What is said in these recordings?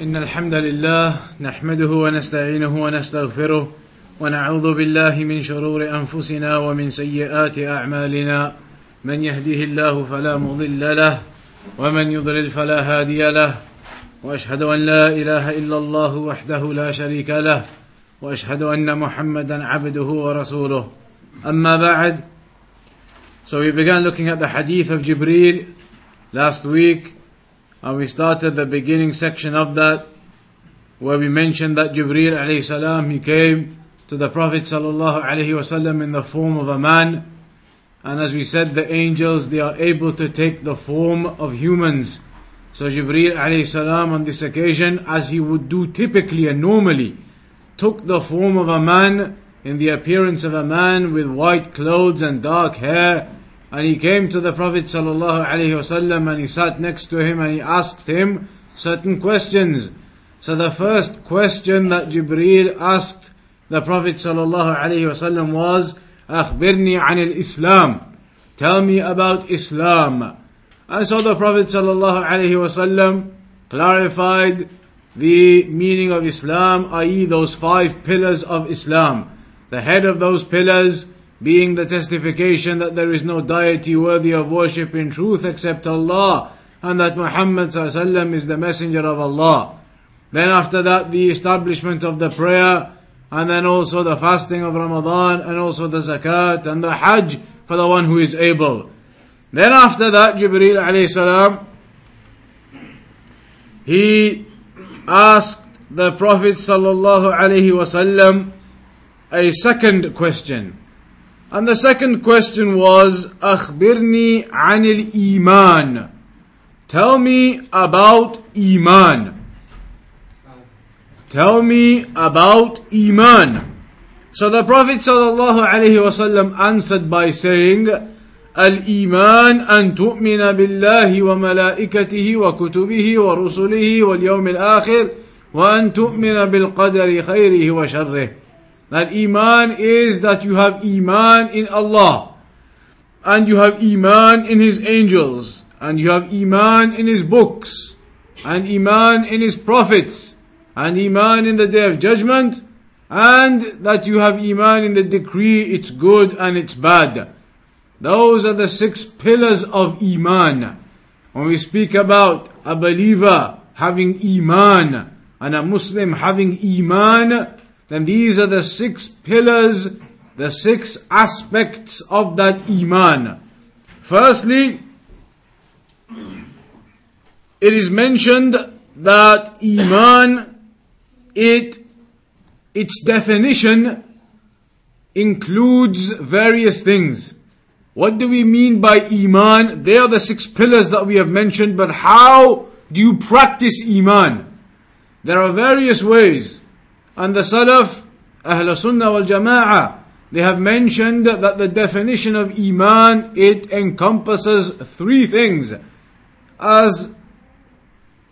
إن الحمد لله نحمده ونستعينه ونستغفره ونعوذ بالله من شرور أنفسنا ومن سيئات أعمالنا. من يهده الله فلا مضل له ومن يضلل فلا هادي له. وأشهد أن لا إله إلا الله وحده لا شريك له وأشهد أن محمدا عبده ورسوله. أما بعد So we began looking at the hadith of Jibreel last week. And we started the beginning section of that where we mentioned that Jibreel alayhi salam he came to the Prophet sallallahu alayhi wasallam in the form of a man. And as we said the angels they are able to take the form of humans. So Jibreel alayhi salam on this occasion as he would do typically and normally took the form of a man in the appearance of a man with white clothes and dark hair and he came to the Prophet ﷺ and he sat next to him and he asked him certain questions. So the first question that Jibreel asked the Prophet ﷺ was, أخبرني عن الإسلام. Tell me about Islam. And so the Prophet ﷺ clarified the meaning of Islam, i.e., those five pillars of Islam. The head of those pillars being the testification that there is no deity worthy of worship in truth except Allah, and that Muhammad is the messenger of Allah. Then after that, the establishment of the prayer, and then also the fasting of Ramadan, and also the zakat, and the hajj for the one who is able. Then after that, Jibreel alayhi salam, he asked the Prophet sallallahu alaihi wasallam a second question. And the second question was, أخبرني عن الإيمان. Tell me about Iman. Tell me about Iman. So the Prophet ﷺ answered by saying, الإيمان أن تؤمن بالله وملائكته وكتبه ورسله واليوم الآخر وأن تؤمن بالقدر خيره وشره that Iman is that you have Iman in Allah, and you have Iman in His angels, and you have Iman in His books, and Iman in His prophets, and Iman in the day of judgment, and that you have Iman in the decree, it's good and it's bad. Those are the six pillars of Iman. When we speak about a believer having Iman and a Muslim having Iman, then these are the six pillars, the six aspects of that Iman. Firstly, it is mentioned that Iman, it, its definition includes various things. What do we mean by Iman? They are the six pillars that we have mentioned, but how do you practice Iman? There are various ways. And the Salaf, Ahl Sunnah wal Jama'ah, they have mentioned that the definition of Iman, it encompasses three things. As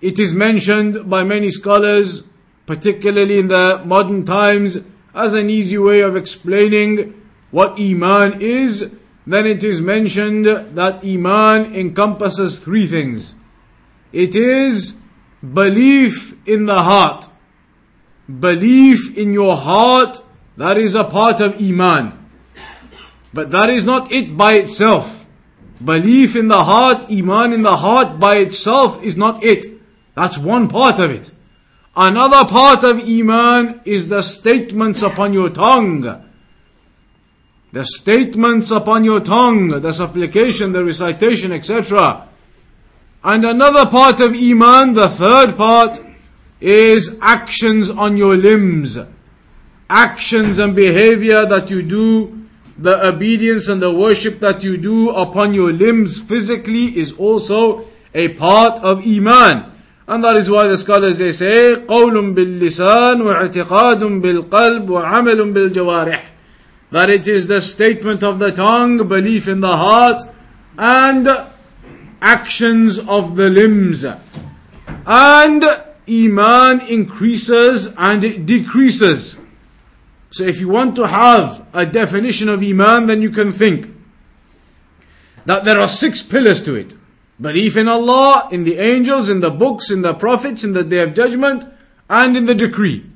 it is mentioned by many scholars, particularly in the modern times, as an easy way of explaining what Iman is, then it is mentioned that Iman encompasses three things. It is belief in the heart belief in your heart, that is a part of Iman. But that is not it by itself. Belief in the heart, Iman in the heart by itself is not it. That's one part of it. Another part of Iman is the statements upon your tongue. The statements upon your tongue, the supplication, the recitation, etc. And another part of Iman, the third part, is actions on your limbs. Actions and behavior that you do, the obedience and the worship that you do upon your limbs physically is also a part of Iman. And that is why the scholars they say قول باللسان واعتقاد بالقلب وعمل بالجوارح that it is the statement of the tongue, belief in the heart, and actions of the limbs. And Iman increases and it decreases. So if you want to have a definition of Iman, then you can think that there are six pillars to it. Belief in Allah, in the angels, in the books, in the prophets, in the day of judgment, and in the decree.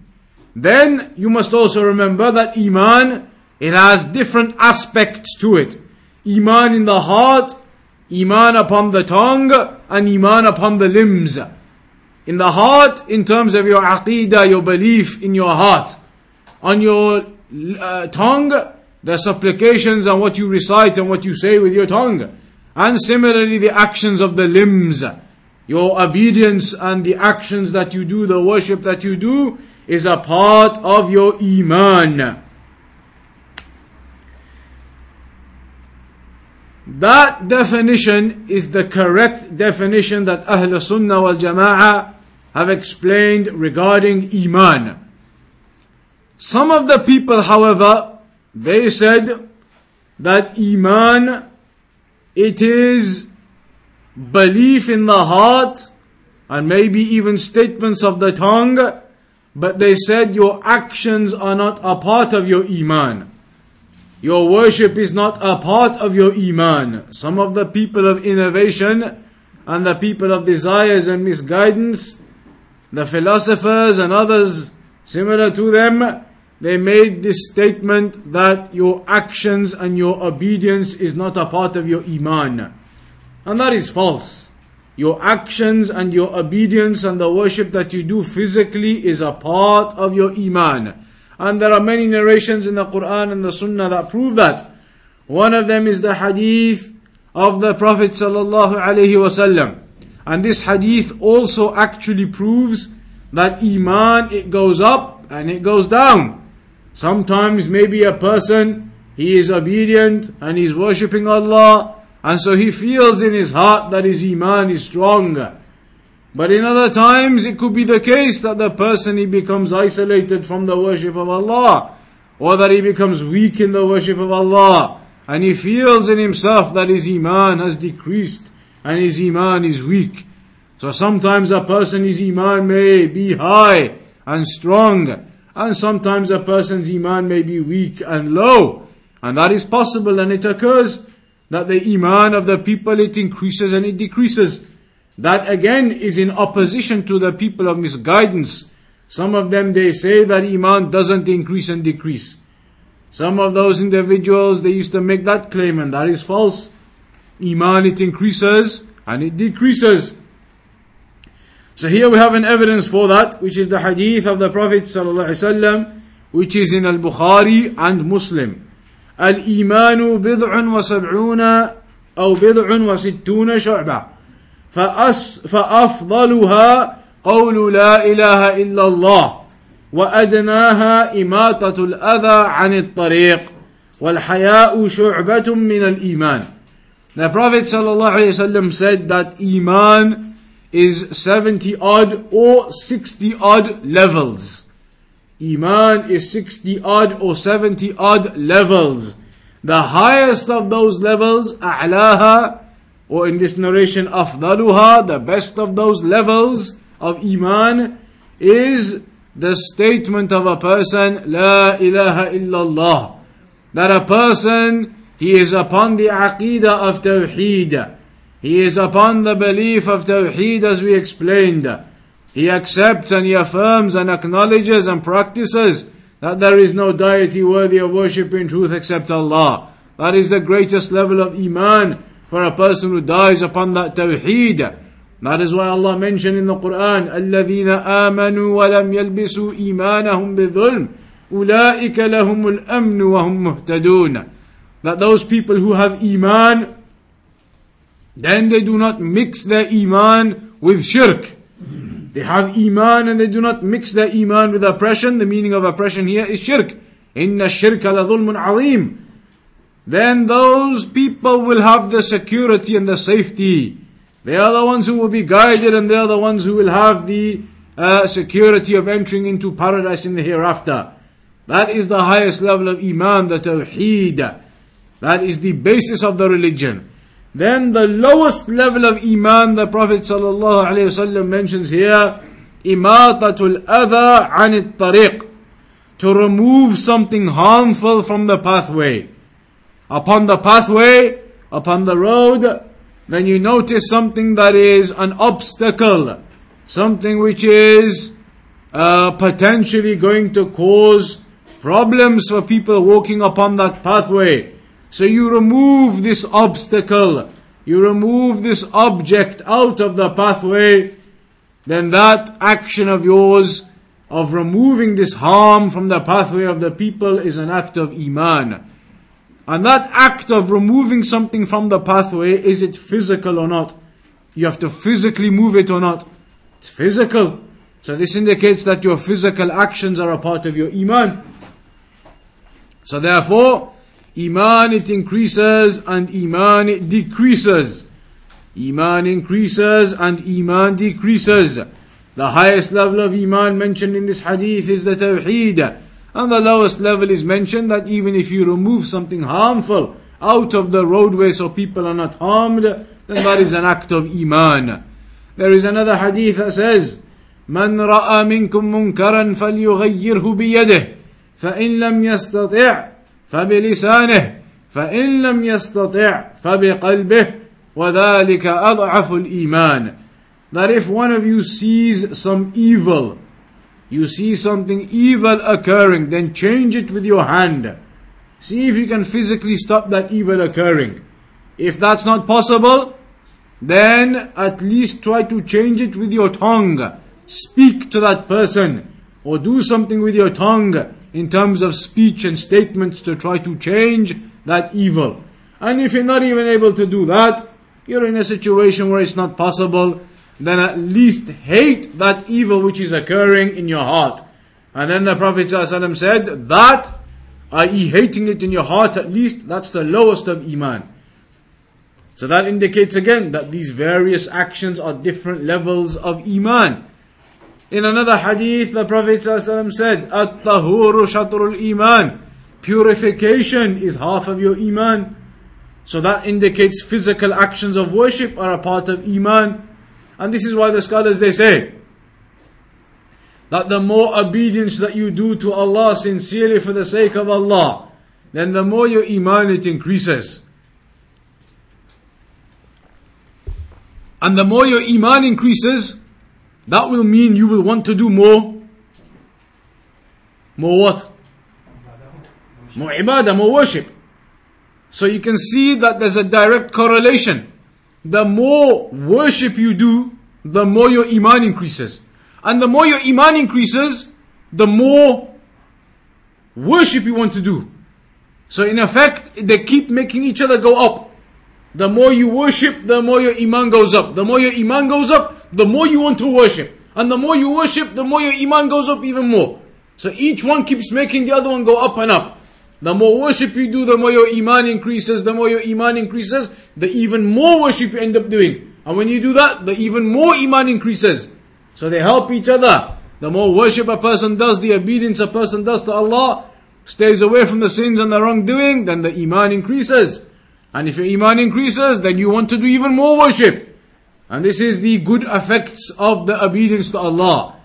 Then you must also remember that Iman, it has different aspects to it. Iman in the heart, Iman upon the tongue, and Iman upon the limbs. In the heart, in terms of your aqidah, your belief in your heart. On your uh, tongue, the supplications and what you recite and what you say with your tongue. And similarly, the actions of the limbs. Your obedience and the actions that you do, the worship that you do, is a part of your Iman. That definition is the correct definition that Ahl Sunnah wal Jama'ah have explained regarding Iman. Some of the people, however, they said that Iman, it is belief in the heart and maybe even statements of the tongue, but they said your actions are not a part of your Iman. Your worship is not a part of your Iman. Some of the people of innovation and the people of desires and misguidance, the philosophers and others similar to them, they made this statement that your actions and your obedience is not a part of your Iman. And that is false. Your actions and your obedience and the worship that you do physically is a part of your Iman. And there are many narrations in the Quran and the Sunnah that prove that. One of them is the hadith of the Prophet sallallahu alaihi wasallam. And this hadith also actually proves that Iman, it goes up and it goes down. Sometimes maybe a person, he is obedient and he's worshipping Allah, and so he feels in his heart that his Iman is strong. But in other times, it could be the case that the person he becomes isolated from the worship of Allah, or that he becomes weak in the worship of Allah, and he feels in himself that his iman has decreased and his iman is weak. So sometimes a person his iman may be high and strong, and sometimes a person's iman may be weak and low, and that is possible, and it occurs that the iman of the people it increases and it decreases. That again is in opposition to the people of misguidance. Some of them they say that Iman doesn't increase and decrease. Some of those individuals they used to make that claim and that is false. Iman it increases and it decreases. So here we have an evidence for that, which is the hadith of the Prophet ﷺ, which is in Al-Bukhari and Muslim. الإيمان بضع وسبعون أو بضع وستون شعبة فأس فأفضلها قول لا إله إلا الله وأدناها إماطة الأذى عن الطريق والحياء شعبة من الإيمان The Prophet صلى الله عليه وسلم said that إيمان is 70 odd or 60 odd levels. إيمان is 60 odd or 70 odd levels. The highest of those levels, أعلاها or in this narration, afdaluha, the best of those levels of iman, is the statement of a person, la ilaha illallah, that a person he is upon the aqidah of tawheed, he is upon the belief of tawheed as we explained. He accepts and he affirms and acknowledges and practices that there is no deity worthy of worship in truth except Allah. That is the greatest level of Iman for a person who dies upon that tawheed. That is why Allah mentioned in the Quran, الذين آمنوا ولم يلبسوا إيمانهم بظلم أولئك لهم الأمن وهم مهتدون. That those people who have Iman, then they do not mix their Iman with shirk. They have Iman and they do not mix their Iman with oppression. The meaning of oppression here is shirk. إن الشرك لظلم عظيم then those people will have the security and the safety. They are the ones who will be guided and they are the ones who will have the uh, security of entering into paradise in the hereafter. That is the highest level of Iman, the Tawheed. That is the basis of the religion. Then the lowest level of Iman, the Prophet ﷺ mentions here, Imatatul Adha Anit Tariq. To remove something harmful from the pathway upon the pathway, upon the road, then you notice something that is an obstacle, something which is uh, potentially going to cause problems for people walking upon that pathway. So you remove this obstacle, you remove this object out of the pathway, then that action of yours of removing this harm from the pathway of the people is an act of Iman. And that act of removing something from the pathway, is it physical or not? You have to physically move it or not? It's physical. So this indicates that your physical actions are a part of your Iman. So therefore, Iman it increases and Iman it decreases. Iman increases and Iman decreases. The highest level of Iman mentioned in this hadith is the Tawheed. And the lowest level is mentioned that even if you remove something harmful out of the roadway so people are not harmed, then that is an act of Iman. There is another hadith that says, من رأى منكم منكرا فليغيره بيده فإن لم يستطع فبلسانه فإن لم يستطع فبقلبه وذلك أضعف الإيمان that if one of you sees some evil you see something evil occurring, then change it with your hand. See if you can physically stop that evil occurring. If that's not possible, then at least try to change it with your tongue. Speak to that person or do something with your tongue in terms of speech and statements to try to change that evil. And if you're not even able to do that, you're in a situation where it's not possible, then at least hate that evil which is occurring in your heart. And then the Prophet ﷺ said, that, i.e., hating it in your heart, at least that's the lowest of Iman. So that indicates again that these various actions are different levels of Iman. In another hadith, the Prophet ﷺ said, At-tahuru shatrul iman. Purification is half of your iman. So that indicates physical actions of worship are a part of iman. And this is why the scholars they say that the more obedience that you do to Allah sincerely for the sake of Allah, then the more your iman it increases. And the more your iman increases, that will mean you will want to do more. More what? More ibadah, more worship. So you can see that there's a direct correlation the more worship you do, the more your iman increases. And the more your iman increases, the more worship you want to do. So in effect, they keep making each other go up. The more you worship, the more your iman goes up. The more your iman goes up, the more you want to worship. And the more you worship, the more your iman goes up even more. So each one keeps making the other one go up and up. The more worship you do, the more your iman increases. The more your iman increases, the even more worship you end up doing. And when you do that, the even more iman increases. So they help each other. The more worship a person does, the obedience a person does to Allah, stays away from the sins and the wrongdoing, then the iman increases. And if your iman increases, then you want to do even more worship. And this is the good effects of the obedience to Allah.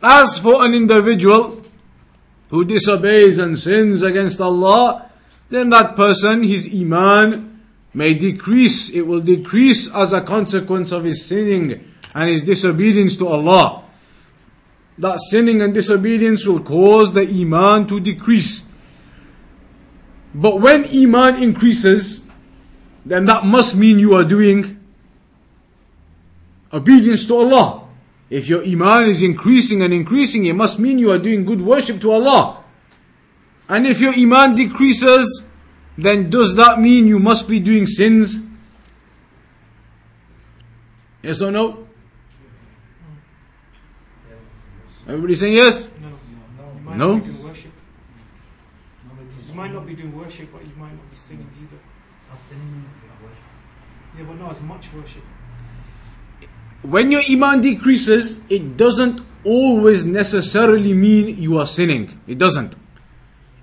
As for an individual, who disobeys and sins against Allah, then that person, his iman may decrease. It will decrease as a consequence of his sinning and his disobedience to Allah. That sinning and disobedience will cause the iman to decrease. But when iman increases, then that must mean you are doing obedience to Allah. If your iman is increasing and increasing, it must mean you are doing good worship to Allah. And if your iman decreases, then does that mean you must be doing sins? Yes or no? Everybody saying yes? No. You might No? not be doing worship. You might not be doing worship, but you might not be singing either. Yeah, but not as much worship. When your iman decreases, it doesn't always necessarily mean you are sinning. It doesn't.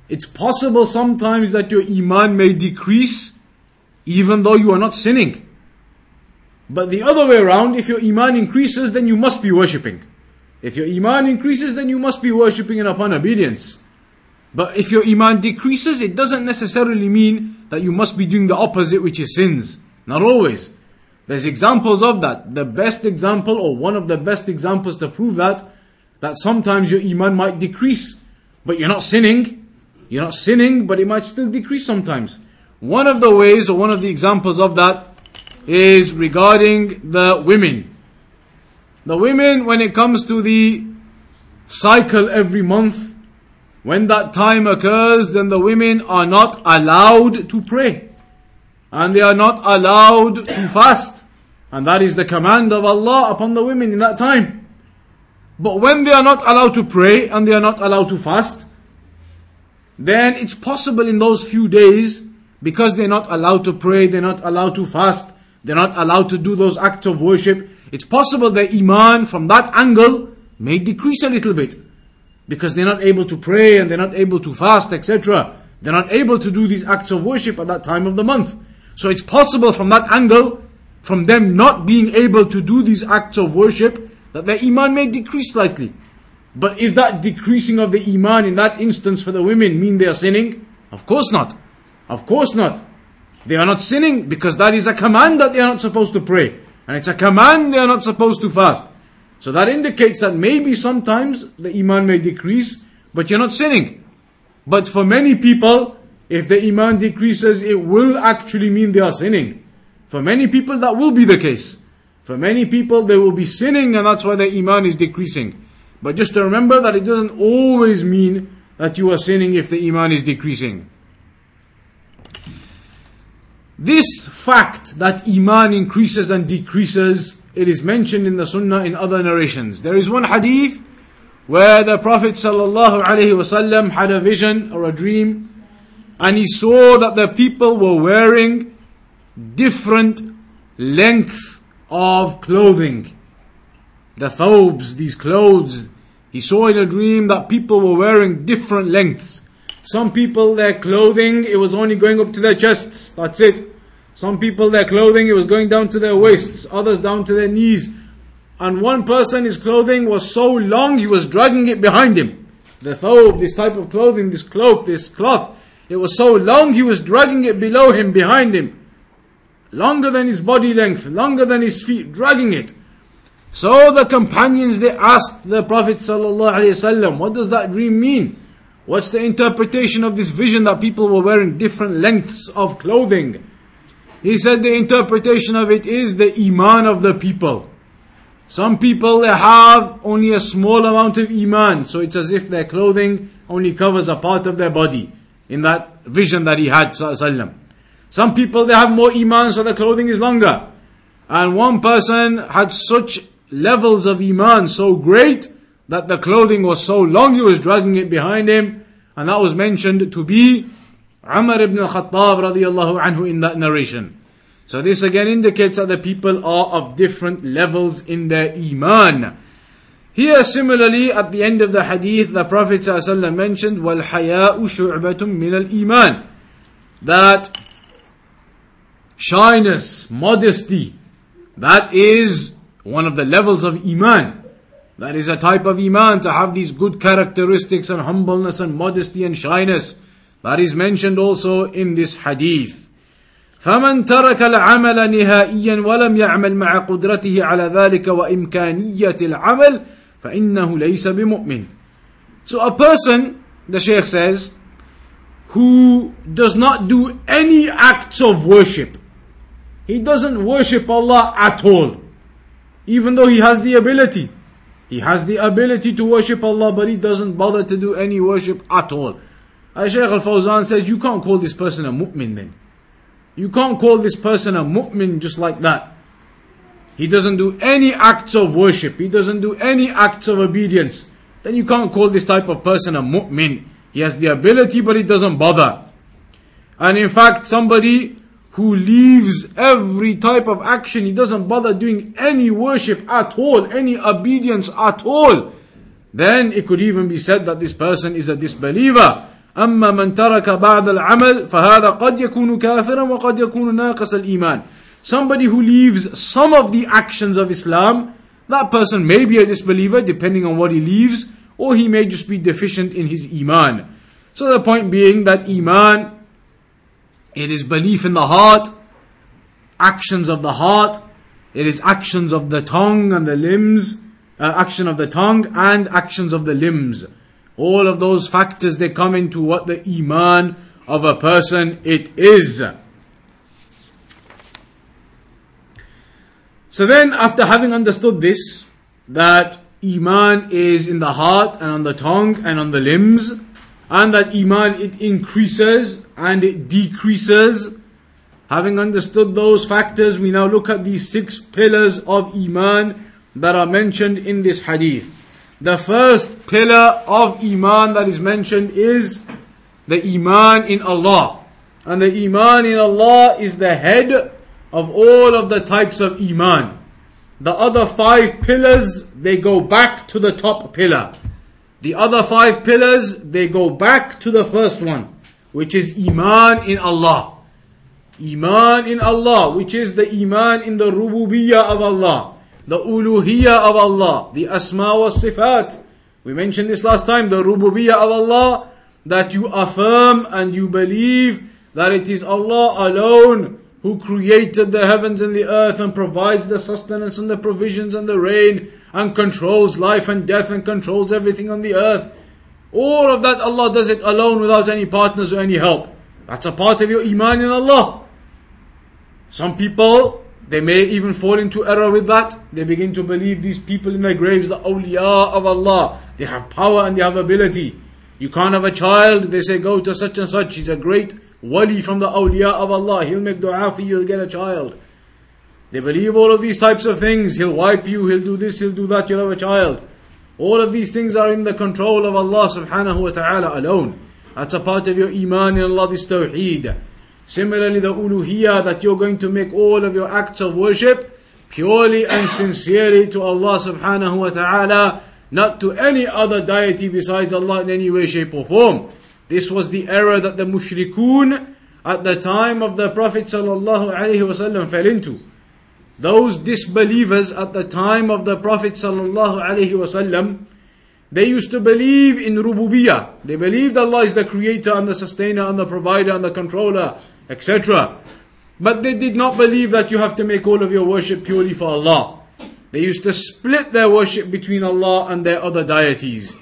It's possible sometimes that your iman may decrease even though you are not sinning. But the other way around, if your iman increases, then you must be worshipping. If your iman increases, then you must be worshipping and upon obedience. But if your iman decreases, it doesn't necessarily mean that you must be doing the opposite, which is sins. Not always. There's examples of that. The best example, or one of the best examples to prove that, that sometimes your iman might decrease, but you're not sinning. You're not sinning, but it might still decrease sometimes. One of the ways, or one of the examples of that, is regarding the women. The women, when it comes to the cycle every month, when that time occurs, then the women are not allowed to pray. And they are not allowed to fast. And that is the command of Allah upon the women in that time. But when they are not allowed to pray and they are not allowed to fast, then it's possible in those few days, because they're not allowed to pray, they're not allowed to fast, they're not allowed to do those acts of worship, it's possible that Iman from that angle may decrease a little bit. Because they're not able to pray and they're not able to fast, etc. They're not able to do these acts of worship at that time of the month. So it's possible from that angle, from them not being able to do these acts of worship, that their iman may decrease slightly. But is that decreasing of the iman in that instance for the women mean they are sinning? Of course not. Of course not. They are not sinning because that is a command that they are not supposed to pray. And it's a command they are not supposed to fast. So that indicates that maybe sometimes the iman may decrease, but you're not sinning. But for many people, if the iman decreases, it will actually mean they are sinning. For many people, that will be the case. For many people, they will be sinning and that's why their iman is decreasing. But just to remember that it doesn't always mean that you are sinning if the iman is decreasing. This fact that iman increases and decreases, it is mentioned in the sunnah in other narrations. There is one hadith where the Prophet ﷺ had a vision or a dream and he saw that the people were wearing different length of clothing. The thobes, these clothes, he saw in a dream that people were wearing different lengths. Some people, their clothing, it was only going up to their chests. That's it. Some people, their clothing, it was going down to their waists. Others down to their knees. And one person, his clothing was so long, he was dragging it behind him. The thobe, this type of clothing, this cloak, this cloth, it was so long he was dragging it below him, behind him. Longer than his body length, longer than his feet, dragging it. So the companions they asked the Prophet ﷺ, what does that dream mean? What's the interpretation of this vision that people were wearing different lengths of clothing? He said the interpretation of it is the iman of the people. Some people they have only a small amount of iman, so it's as if their clothing only covers a part of their body in that vision that he had. Some people they have more iman, so the clothing is longer. And one person had such levels of iman so great that the clothing was so long he was dragging it behind him, and that was mentioned to be Umar ibn al-Khattab radiallahu anhu in that narration. So this again indicates that the people are of different levels in their iman. Here, similarly, at the end of the hadith, the Prophet ﷺ mentioned, وَالْحَيَاءُ شُعْبَةٌ مِنَ الْإِيمَانِ That shyness, modesty, that is one of the levels of Iman. That is a type of Iman to have these good characteristics and humbleness and modesty and shyness. That is mentioned also in this hadith. فمن ترك العمل نهائيا ولم يعمل مع قدرته على ذلك وإمكانية العمل فإنه ليس بمؤمن. So a person, the Shaykh says, who does not do any acts of worship. He doesn't worship Allah at all. Even though he has the ability. He has the ability to worship Allah, but he doesn't bother to do any worship at all. As Shaykh Al Fawzan says, you can't call this person a mu'min then. You can't call this person a mu'min just like that. He doesn't do any acts of worship. He doesn't do any acts of obedience. Then you can't call this type of person a mu'min. He has the ability, but he doesn't bother. And in fact, somebody who leaves every type of action, he doesn't bother doing any worship at all, any obedience at all, then it could even be said that this person is a disbeliever. أما من ترك بعد العمل فهذا قد يكون كافرا وقد يكون ناقص الإيمان Somebody who leaves some of the actions of Islam, that person may be a disbeliever depending on what he leaves, or he may just be deficient in his Iman. So the point being that Iman, it is belief in the heart, actions of the heart, It is actions of the tongue and the limbs, uh, action of the tongue and actions of the limbs. All of those factors they come into what the iman of a person it is. So then, after having understood this, that Iman is in the heart and on the tongue and on the limbs, and that Iman it increases and it decreases. Having understood those factors, we now look at these six pillars of Iman that are mentioned in this hadith. The first pillar of Iman that is mentioned is the Iman in Allah. And the Iman in Allah is the head of all of the types of Iman. The other five pillars, they go back to the top pillar. The other five pillars, they go back to the first one, which is Iman in Allah. Iman in Allah, which is the Iman in the Rububiyyah of Allah, the Uluhiyyah of Allah, the Asma wa Sifat. We mentioned this last time, the Rububiyyah of Allah, that you affirm and you believe that it is Allah alone who created the heavens and the earth and provides the sustenance and the provisions and the rain and controls life and death and controls everything on the earth. All of that Allah does it alone without any partners or any help. That's a part of your iman in Allah. Some people, they may even fall into error with that. They begin to believe these people in their graves, the awliya of Allah. They have power and they have ability. You can't have a child, they say go to such and such, he's a great wali from the awliya of Allah. He'll make dua for you, you'll get a child. They believe all of these types of things. He'll wipe you, he'll do this, he'll do that, you'll have a child. All of these things are in the control of Allah subhanahu wa ta'ala alone. That's a part of your iman in Allah, this tawheed. Similarly, the uluhiyah that you're going to make all of your acts of worship purely and sincerely to Allah subhanahu wa ta'ala, not to any other deity besides Allah in any way, shape, or form. This was the error that the mushrikun at the time of the Prophet wasallam fell into. Those disbelievers at the time of the Prophet wasallam, they used to believe in rububiyah. They believed Allah is the creator and the sustainer and the provider and the controller, etc. But they did not believe that you have to make all of your worship purely for Allah. They used to split their worship between Allah and their other deities.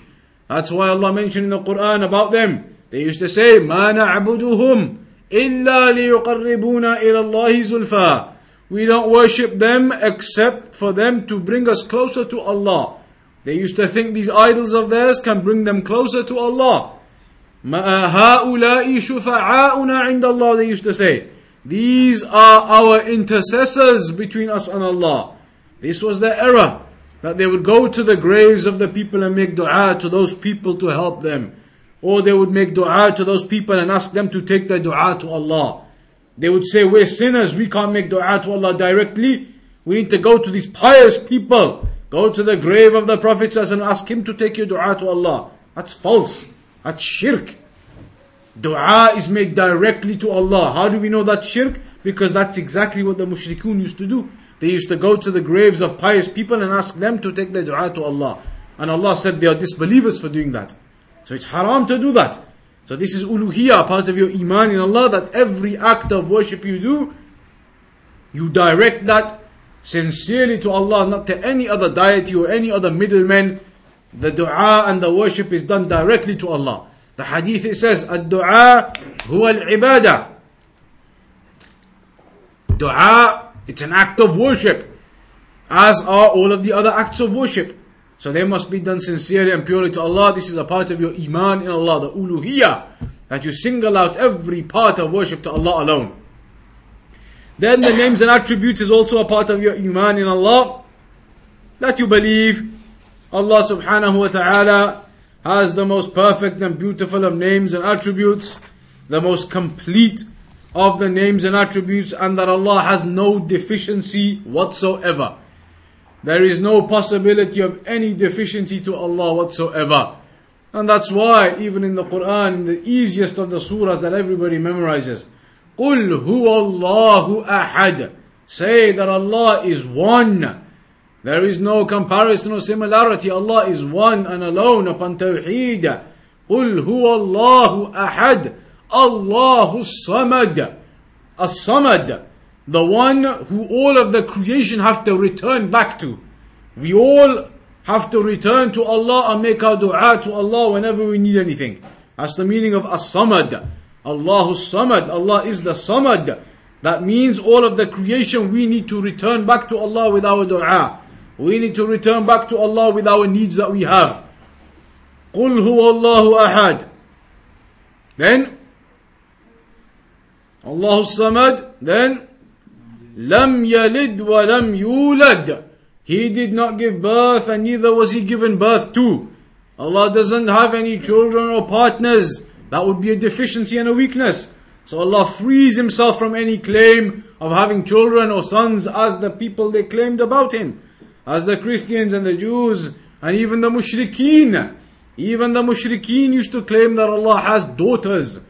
That's why Allah mentioned in the Quran about them. They used to say, ما نعبدهم إلا ليقربونا إلى الله زلفا. We don't worship them except for them to bring us closer to Allah. They used to think these idols of theirs can bring them closer to Allah. هؤلاء شفعاؤنا عند Allah they used to say. These are our intercessors between us and Allah. This was the error. That they would go to the graves of the people and make dua to those people to help them. Or they would make dua to those people and ask them to take their dua to Allah. They would say, We're sinners, we can't make dua to Allah directly. We need to go to these pious people. Go to the grave of the Prophet and ask him to take your dua to Allah. That's false. That's shirk. Dua is made directly to Allah. How do we know that shirk? Because that's exactly what the mushrikun used to do. They used to go to the graves of pious people and ask them to take their dua to Allah. And Allah said they are disbelievers for doing that. So it's haram to do that. So this is uluhiyah, part of your iman in Allah, that every act of worship you do, you direct that sincerely to Allah, not to any other deity or any other middleman. The dua and the worship is done directly to Allah. The hadith it says, "Ad-du'a huwa al-ibadah." Dua, it's an act of worship, as are all of the other acts of worship. So they must be done sincerely and purely to Allah. This is a part of your iman in Allah, the uluhiyah, that you single out every part of worship to Allah alone. Then the names and attributes is also a part of your iman in Allah, that you believe Allah subhanahu wa ta'ala has the most perfect and beautiful of names and attributes, the most complete of the names and attributes, and that Allah has no deficiency whatsoever. There is no possibility of any deficiency to Allah whatsoever. And that's why, even in the Quran, in the easiest of the surahs that everybody memorizes, قُلْ هُوَ اللَّهُ أَحَدٌ Say that Allah is one. There is no comparison or similarity. Allah is one and alone upon Tawheed. قُلْ هُوَ اللَّهُ أَحَدٌ اللَّهُ الصَّمَدُ الصَّمَدُ the one who all of the creation have to return back to. We all have to return to Allah and make our dua to Allah whenever we need anything. That's the meaning of As-Samad. Allahu Samad. Allah is the Samad. That means all of the creation we need to return back to Allah with our dua. We need to return back to Allah with our needs that we have. قل هو الله أحد. Then Allah Samad. Then Lam yalid wa lam yulad. He did not give birth and neither was he given birth to. Allah doesn't have any children or partners. That would be a deficiency and a weakness. So Allah frees Himself from any claim of having children or sons as the people they claimed about Him. As the Christians and the Jews and even the mushrikeen. Even the mushrikeen used to claim that Allah has daughters.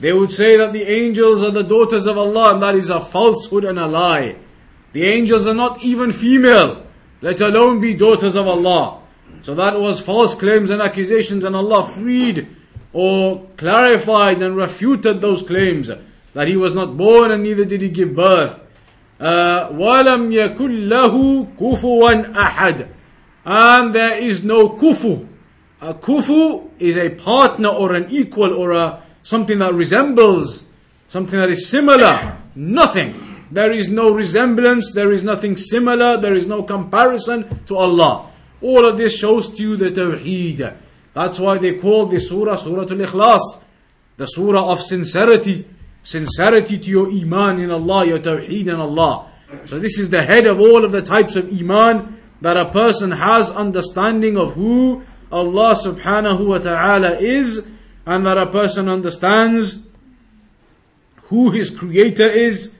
They would say that the angels are the daughters of Allah and that is a falsehood and a lie. The angels are not even female, let alone be daughters of Allah. So that was false claims and accusations and Allah freed or clarified and refuted those claims that he was not born and neither did he give birth. Uh, وَلَمْ يَكُنْ لَهُ كُفُوًا أَحَدٍ And there is no kufu. A kufu is a partner or an equal or a something that resembles, something that is similar. Nothing. There is no resemblance, there is nothing similar, there is no comparison to Allah. All of this shows to you the Tawheed. That's why they call this surah Surah Al-Ikhlas, the surah of sincerity, sincerity to your iman in Allah, your tawheed in Allah. So this is the head of all of the types of iman that a person has understanding of who Allah subhanahu wa ta'ala is and that a person understands who his creator is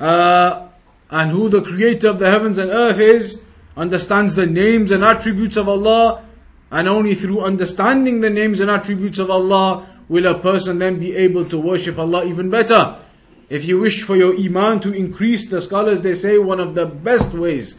uh, and who the creator of the heavens and earth is, understands the names and attributes of Allah and only through understanding the names and attributes of Allah will a person then be able to worship Allah even better. If you wish for your iman to increase, the scholars they say one of the best ways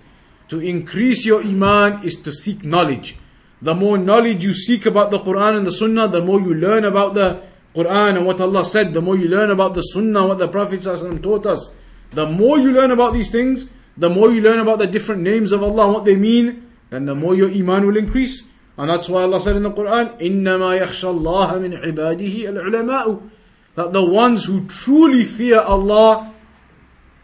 to increase your iman is to seek knowledge. The more knowledge you seek about the Quran and the Sunnah, the more you learn about the Quran and what Allah said, the more you learn about the Sunnah, what the Prophet taught us. The more you learn about these things, the more you learn about the different names of Allah and what they mean, then the more your iman will increase. And that's why Allah said in the Quran, إِنَّمَا يَخْشَى اللَّهَ مِنْ عِبَادِهِ الْعُلَمَاءُ That the ones who truly fear Allah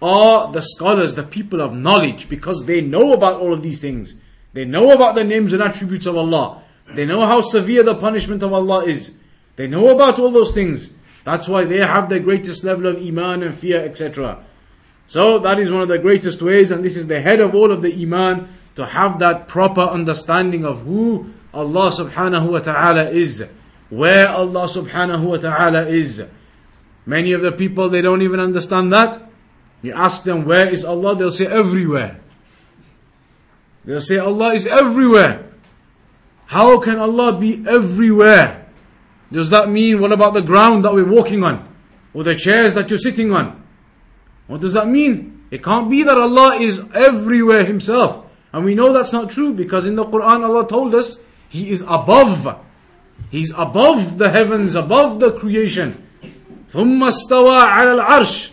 are the scholars, the people of knowledge, because they know about all of these things. They know about the names and attributes of Allah. They know how severe the punishment of Allah is. They know about all those things. That's why they have the greatest level of iman and fear, etc. So that is one of the greatest ways, and this is the head of all of the iman to have that proper understanding of who Allah subhanahu wa ta'ala is, where Allah subhanahu wa ta'ala is. Many of the people, they don't even understand that. You ask them, where is Allah? They'll say, everywhere. They'll say, Allah is everywhere. How can Allah be everywhere? Does that mean, what about the ground that we're walking on? Or the chairs that you're sitting on? What does that mean? It can't be that Allah is everywhere Himself. And we know that's not true because in the Quran Allah told us he is above. He's above the heavens, above the creation. ثم استوى على العرش.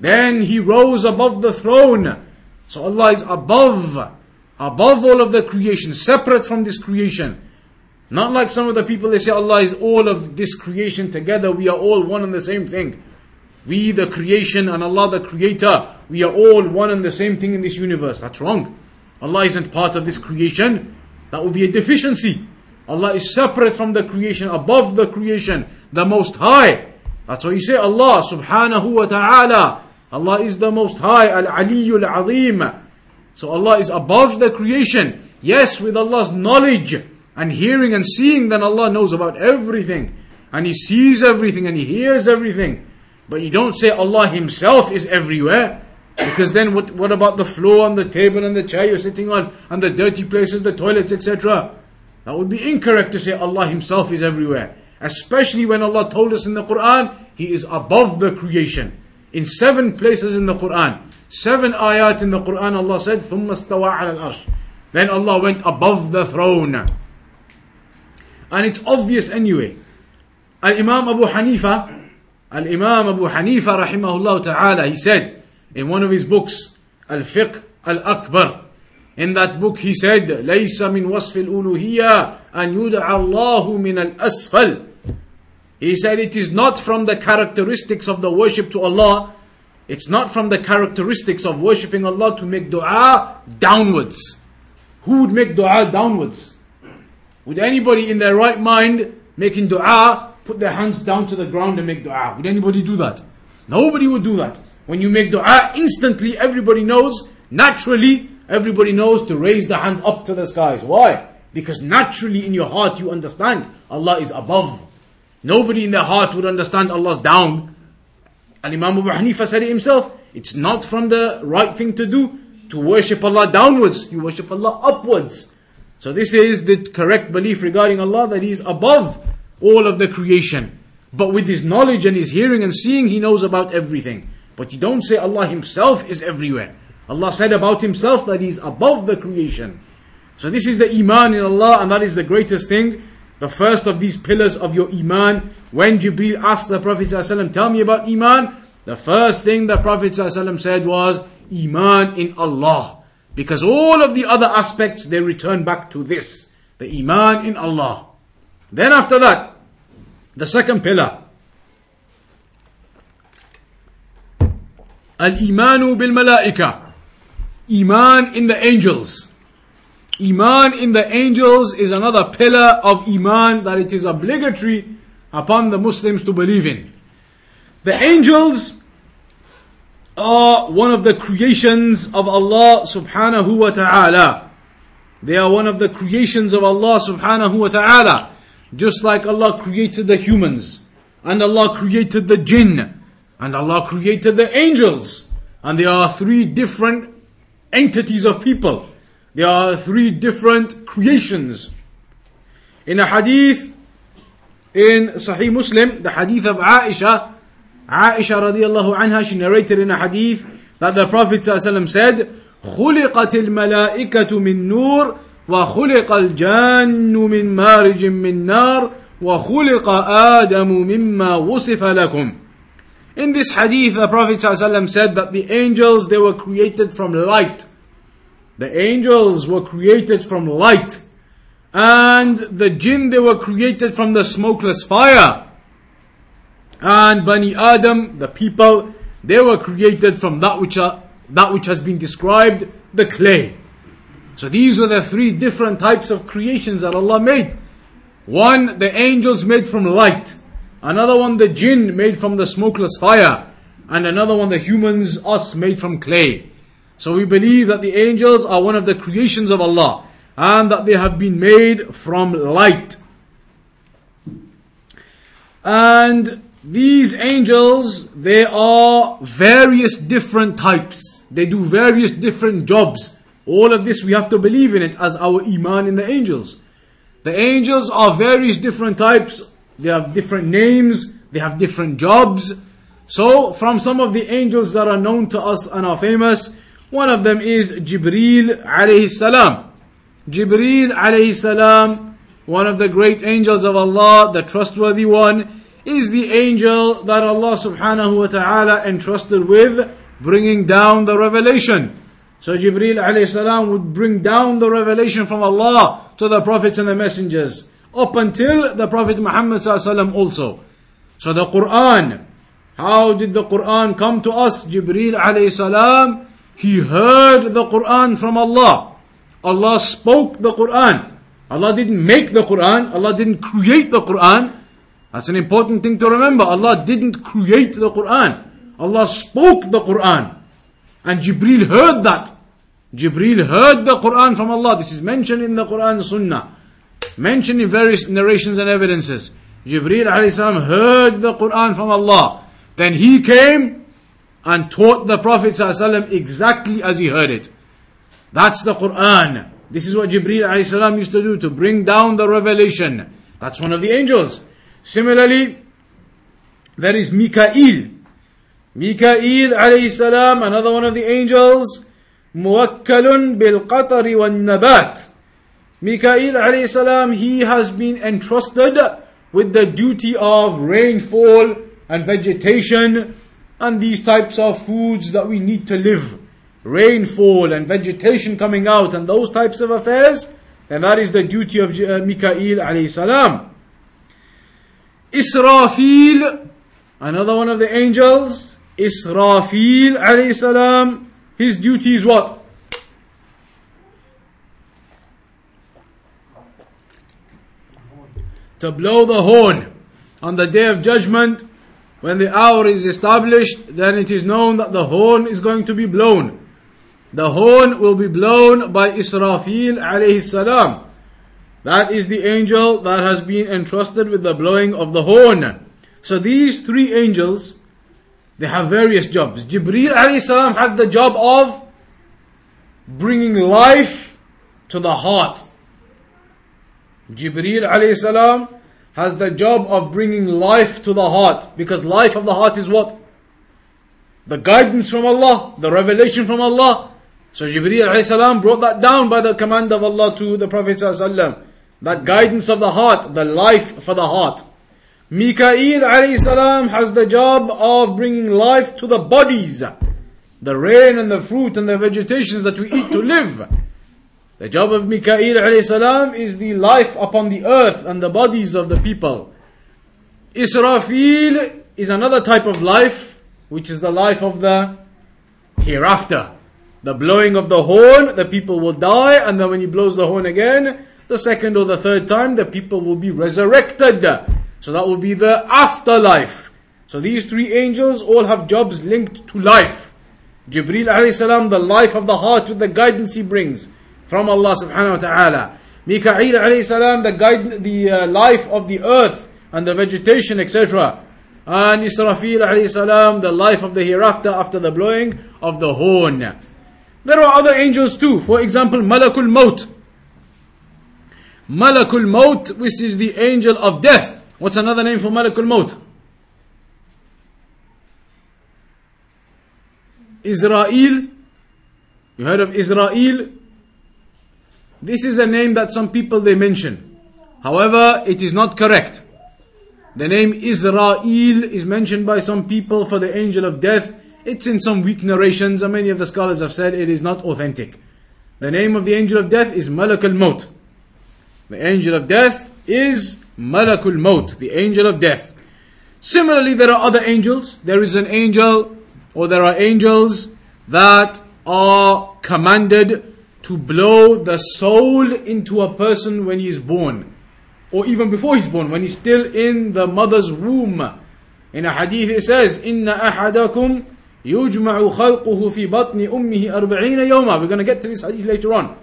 Then he rose above the throne. So Allah is above, above all of the creation, separate from this creation. Not like some of the people they say Allah is all of this creation together. We are all one and the same thing. We the creation and Allah the creator. We are all one and the same thing in this universe. That's wrong. Allah isn't part of this creation. That would be a deficiency. Allah is separate from the creation, above the creation, the most high. That's why you say Allah subhanahu wa ta'ala. Allah is the most high, al-aliyyul azim. So Allah is above the creation. Yes, with Allah's knowledge and hearing and seeing, then Allah knows about everything. And He sees everything and He hears everything. But you don't say Allah Himself is everywhere. Because then what, what about the floor and the table and the chair you're sitting on and the dirty places, the toilets, etc.? That would be incorrect to say Allah Himself is everywhere. Especially when Allah told us in the Quran, He is above the creation. In seven places in the Quran, seven ayat in the Quran, Allah said, ثُمَّ اسْتَوَى عَلَى الْأَرْشِ Then Allah went above the throne. And it's obvious anyway. Al Imam Abu Hanifa, Al Imam Abu Hanifa rahimahullah ta'ala, he said, in one of his books, Al-Fiqh Al-Akbar. In that book he said, ليس من وصف الألوهية أن يدعى الله من الأسفل. He said it is not from the characteristics of the worship to Allah, it's not from the characteristics of worshipping Allah to make dua downwards. Who would make dua downwards? Would anybody in their right mind making dua put their hands down to the ground and make dua? Would anybody do that? Nobody would do that. When you make dua, instantly everybody knows, naturally, everybody knows to raise the hands up to the skies. Why? Because naturally in your heart you understand Allah is above. Nobody in their heart would understand Allah's down. And Imam Abu Hanifa said it himself. It's not from the right thing to do to worship Allah downwards. You worship Allah upwards. So this is the correct belief regarding Allah that He is above all of the creation. But with His knowledge and His hearing and seeing, He knows about everything. But you don't say Allah Himself is everywhere. Allah said about Himself that He is above the creation. So this is the Iman in Allah and that is the greatest thing. The first of these pillars of your Iman. When Jibreel asked the Prophet ﷺ, tell me about Iman. The first thing the Prophet ﷺ said was, Iman in Allah. Because all of the other aspects, they return back to this. The Iman in Allah. Then after that, the second pillar. Al-Imanu bil-Malaika. Iman in the angels. Iman in the angels is another pillar of Iman that it is obligatory upon the Muslims to believe in. The angels are one of the creations of Allah subhanahu wa ta'ala. They are one of the creations of Allah subhanahu wa ta'ala. Just like Allah created the humans, and Allah created the jinn, and Allah created the angels. And there are three different entities of people. There are three different creations. In a hadith in Sahih Muslim, the hadith of Aisha, Aisha radiallahu anha, she narrated in a hadith that the Prophet ﷺ said, خلقت الملائكة من نور وخلق الجان من مارج من نار وخلق آدم مما وصف لكم In this hadith, the Prophet ﷺ said that the angels, they were created from light. The angels were created from light. And the jinn, they were created from the smokeless fire. And Bani Adam, the people, they were created from that which, are, that which has been described, the clay. So these were the three different types of creations that Allah made. One, the angels made from light. Another one, the jinn made from the smokeless fire. And another one, the humans, us, made from clay. So we believe that the angels are one of the creations of Allah. And that they have been made from light. And these angels, they are various different types. They do various different jobs. All of this we have to believe in it as our iman in the angels. The angels are various different types. They have different names. They have different jobs. So, from some of the angels that are known to us and are famous, one of them is Jibreel alayhi salam. Jibreel alayhi salam, one of the great angels of Allah, the trustworthy one, is the angel that Allah subhanahu wa ta'ala entrusted with bringing down the revelation. So Jibreel alayhi salam would bring down the revelation from Allah to the prophets and the messengers up until the Prophet Muhammad sallam also. So the Quran, how did the Quran come to us? Jibreel alayhi salam, he heard the Quran from Allah. Allah spoke the Quran. Allah didn't make the Quran. Allah didn't create the Quran. That's an important thing to remember. Allah didn't create the Quran. Allah spoke the Quran. And Jibril heard that. Jibril heard the Quran from Allah. This is mentioned in the Quran Sunnah. Mentioned in various narrations and evidences. Salam heard the Quran from Allah. Then he came and taught the Prophet exactly as he heard it. That's the Quran. This is what Jibril salam used to do to bring down the revelation. That's one of the angels. Similarly, there is Mikael. Mikael alayhi salam, another one of the angels, موكل بالقطر والنبات. Mikael alayhi salam, he has been entrusted with the duty of rainfall and vegetation and these types of foods that we need to live, rainfall and vegetation coming out and those types of affairs, then that is the duty of uh, Mikael alayhi salam. Israfil, another one of the angels, Israfil alayhi salam, his duty is what? To blow the horn on the day of judgment when the hour is established, then it is known that the horn is going to be blown. The horn will be blown by Israfil alayhi salam. That is the angel that has been entrusted with the blowing of the horn. So these three angels, they have various jobs. Jibreel alayhi salam has the job of bringing life to the heart. Jibreel alayhi salam has the job of bringing life to the heart because life of the heart is what? The guidance from Allah, the revelation from Allah. So Jibreel brought that down by the command of Allah to the Prophet that guidance of the heart, the life for the heart. Mikael salam has the job of bringing life to the bodies, the rain and the fruit and the vegetations that we eat to live. The job of alayhi salam is the life upon the earth and the bodies of the people. Israfil is another type of life, which is the life of the hereafter. The blowing of the horn, the people will die, and then when he blows the horn again, the second or the third time, the people will be resurrected. So that will be the afterlife. So these three angels all have jobs linked to life. Jibreel alayhi salam, the life of the heart with the guidance he brings from Allah subhanahu wa ta'ala. Mikael alayhi salam, the guide, the uh, life of the earth and the vegetation, etc. And Israfil alayhi salam, the life of the hereafter after the blowing of the horn. There are other angels too. For example, Malakul Maut. Malakul Maut, which is the angel of death. What's another name for Malakul Maut? Israel. You heard of Israel? This is a name that some people they mention. However, it is not correct. The name Israel is mentioned by some people for the angel of death. It's in some weak narrations, and many of the scholars have said it is not authentic. The name of the angel of death is Malak al Maut. The angel of death is Malakul Maut, the angel of death. Similarly, there are other angels. There is an angel, or there are angels that are commanded to blow the soul into a person when he is born, or even before he's born, when he's still in the mother's womb. In a hadith, it says, "Inna ahadakum yujma'u khalquhu fi batni ummihi arba'ina yoma." We're going to get to this hadith later on.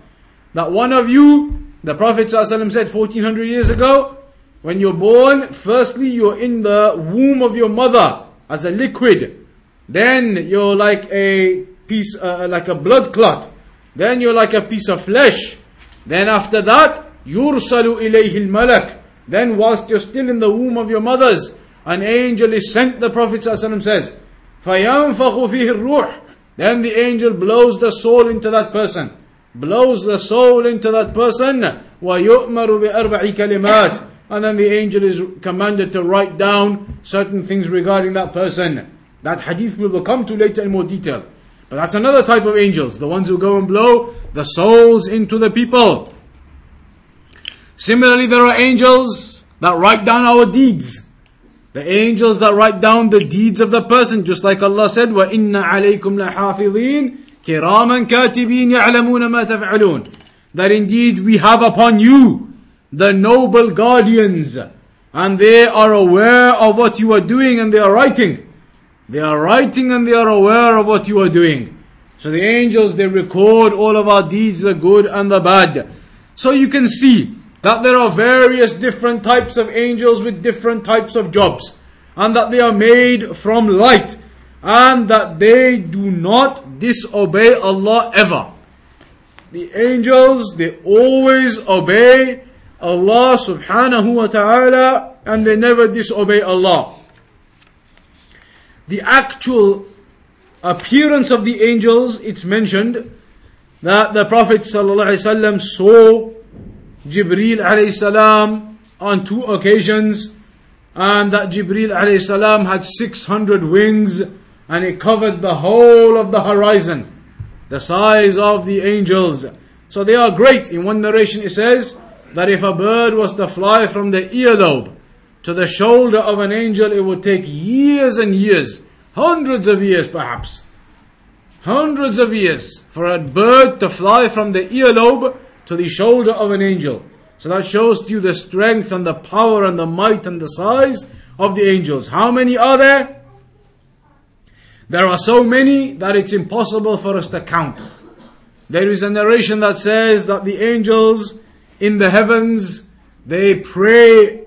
That one of you, the Prophet said 1400 years ago, when you're born, firstly you're in the womb of your mother as a liquid. Then you're like a piece, uh, like a blood clot. Then you're like a piece of flesh. Then after that, يُرْسَلُ إِلَيْهِ الْمَلَكِ Then whilst you're still in the womb of your mothers, an angel is sent, the Prophet ﷺ says, فَيَنْفَخُ فِيهِ الرُّوحِ Then the angel blows the soul into that person. Blows the soul into that person. وَيُؤْمَرُ بِأَرْبَعِ كَلِمَاتٍ And then the angel is commanded to write down certain things regarding that person. That hadith we will come to later in more detail. But that's another type of angels, the ones who go and blow the souls into the people. Similarly, there are angels that write down our deeds. The angels that write down the deeds of the person, just like Allah said, وَإِنَّ عَلَيْكُمْ لَحَافِظِينَ كِرَامًا كَاتِبِينَ يَعْلَمُونَ مَا تَفْعَلُونَ That indeed we have upon you the noble guardians, and they are aware of what you are doing and they are writing. They are writing and they are aware of what you are doing. So the angels, they record all of our deeds, the good and the bad. So you can see that there are various different types of angels with different types of jobs. And that they are made from light. And that they do not disobey Allah ever. The angels, they always obey Allah subhanahu wa ta'ala and they never disobey Allah the actual appearance of the angels, it's mentioned that the Prophet ﷺ saw Jibreel alayhi on two occasions and that Jibreel alayhi had 600 wings and it covered the whole of the horizon, the size of the angels. So they are great. In one narration it says that if a bird was to fly from the earlobe to the shoulder of an angel, it would take years and years, hundreds of years perhaps. Hundreds of years for a bird to fly from the earlobe to the shoulder of an angel. So that shows to you the strength and the power and the might and the size of the angels. How many are there? There are so many that it's impossible for us to count. There is a narration that says that the angels in the heavens, they pray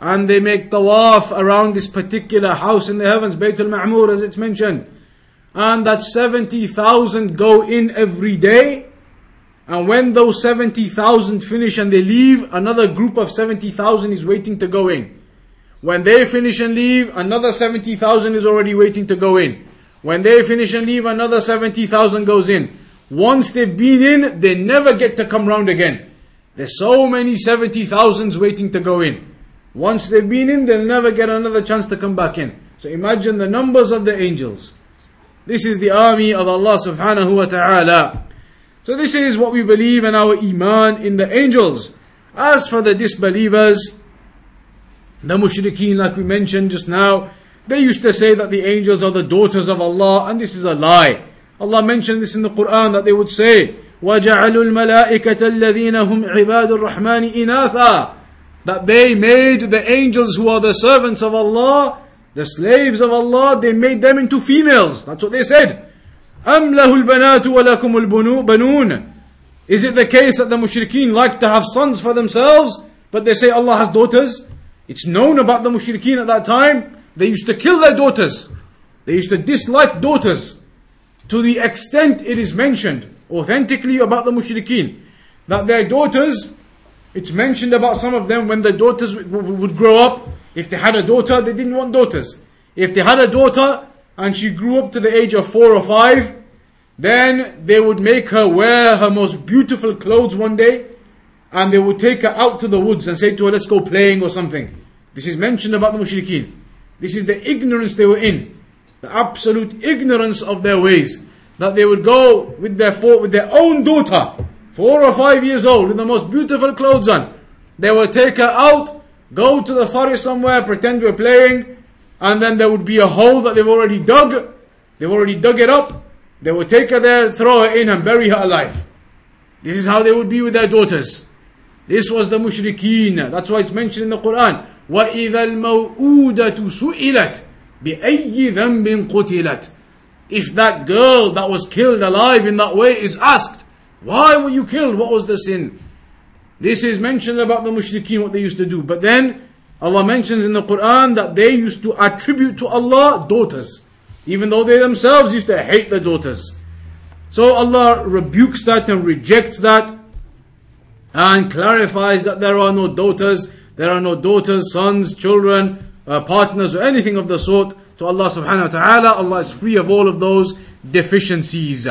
and they make tawaf around this particular house in the heavens, Baytul Ma'mur as it's mentioned. And that 70,000 go in every day. And when those 70,000 finish and they leave, another group of 70,000 is waiting to go in. When they finish and leave, another 70,000 is already waiting to go in. When they finish and leave, another 70,000 goes in. Once they've been in, they never get to come round again. There's so many 70,000s waiting to go in. Once they've been in, they'll never get another chance to come back in. So imagine the numbers of the angels. This is the army of Allah subhanahu wa ta'ala. So this is what we believe in our iman in the angels. As for the disbelievers, the mushrikeen, like we mentioned just now, they used to say that the angels are the daughters of Allah, and this is a lie. Allah mentioned this in the Quran that they would say, وَجَعَلُوا الْمَلَائِكَةَ الَّذِينَ هُمْ عِبَادُ الرَّحْمَنِ إِنَاثًا that they made the angels who are the servants of Allah, the slaves of Allah, they made them into females. That's what they said. أَمْ لَهُ الْبَنَاتُ وَلَكُمُ الْبَنُونَ Is it the case that the mushrikeen like to have sons for themselves, but they say Allah has daughters? It's known about the mushrikeen at that time. They used to kill their daughters. They used to dislike daughters. To the extent it is mentioned authentically about the mushrikeen that their daughters it's mentioned about some of them when the daughters would grow up. If they had a daughter, they didn't want daughters. If they had a daughter and she grew up to the age of four or five, then they would make her wear her most beautiful clothes one day and they would take her out to the woods and say to her, let's go playing or something. This is mentioned about the mushrikeen. This is the ignorance they were in. The absolute ignorance of their ways. That they would go with their, with their own daughter four or five years old with the most beautiful clothes on. They would take her out, go to the forest somewhere, pretend we're playing, and then there would be a hole that they've already dug. They've already dug it up. They would take her there, throw her in, and bury her alive. This is how they would be with their daughters. This was the mushrikeen. That's why it's mentioned in the Quran. وَإِذَا الْمَوْءُودَةُ سُئِلَتْ بِأَيِّ ذَنْبٍ قُتِلَتْ If that girl that was killed alive in that way is asked, why were you killed? What was the sin? This is mentioned about the mushrikeen, what they used to do. But then Allah mentions in the Quran that they used to attribute to Allah daughters, even though they themselves used to hate the daughters. So Allah rebukes that and rejects that and clarifies that there are no daughters, there are no daughters, sons, children, uh, partners, or anything of the sort to Allah subhanahu wa ta'ala. Allah is free of all of those deficiencies.